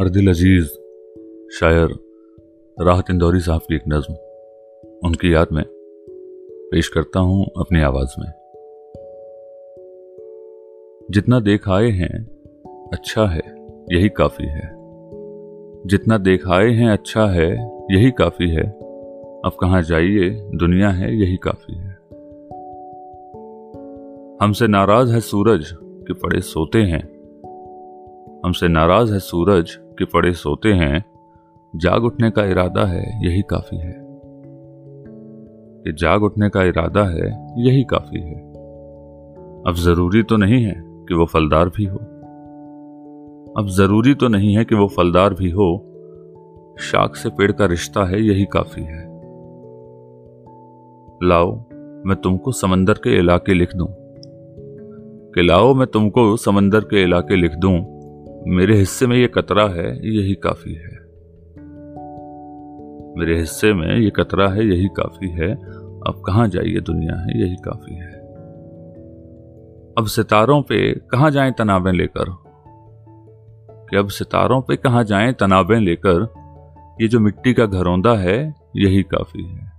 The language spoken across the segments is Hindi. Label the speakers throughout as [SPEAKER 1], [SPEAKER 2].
[SPEAKER 1] अर्दिल अज़ीज़, शायर राहत इंदौरी साहब की एक नज्म। उनकी याद में पेश करता हूँ अपनी आवाज़ में। जितना देख आए हैं अच्छा है, यही काफ़ी है। जितना देख आए हैं अच्छा है, यही काफ़ी है। अब कहाँ जाइए, दुनिया है, यही काफ़ी है। हमसे नाराज़ है सूरज कि पड़े सोते हैं। हमसे नाराज़ है सूरज कि पड़े सोते हैं, जाग उठने का इरादा है, यही काफ़ी है। कि जाग उठने का इरादा है, यही काफ़ी है। अब ज़रूरी तो नहीं है कि वो फलदार भी हो। अब ज़रूरी तो नहीं है कि वो फलदार भी हो, शाख से पेड़ का रिश्ता है, यही काफ़ी है। लाओ, मैं तुमको समंदर के इलाके लिख दूँ। कि लाओ, मैं तुमको समंदर के इलाके लिख दूँ मेरे हिस्से में ये कतरा है, यही काफ़ी है। मेरे हिस्से में ये कतरा है, यही काफ़ी है। अब कहाँ जाइए, दुनिया है, यही काफ़ी है। अब सितारों पे कहाँ जाएँ तनावें लेकर? कि अब सितारों पे कहाँ जाएँ तनावें लेकर? ये जो मिट्टी का घरौंदा है, यही काफ़ी है।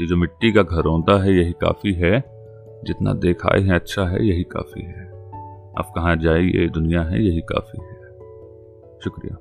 [SPEAKER 1] ये जो मिट्टी का घरौंदा है, यही काफ़ी है। जितना देखाए हैं अच्छा है, यही काफ़ी है। अब कहाँ जाए ये दुनिया है यही काफ़ी है। शुक्रिया।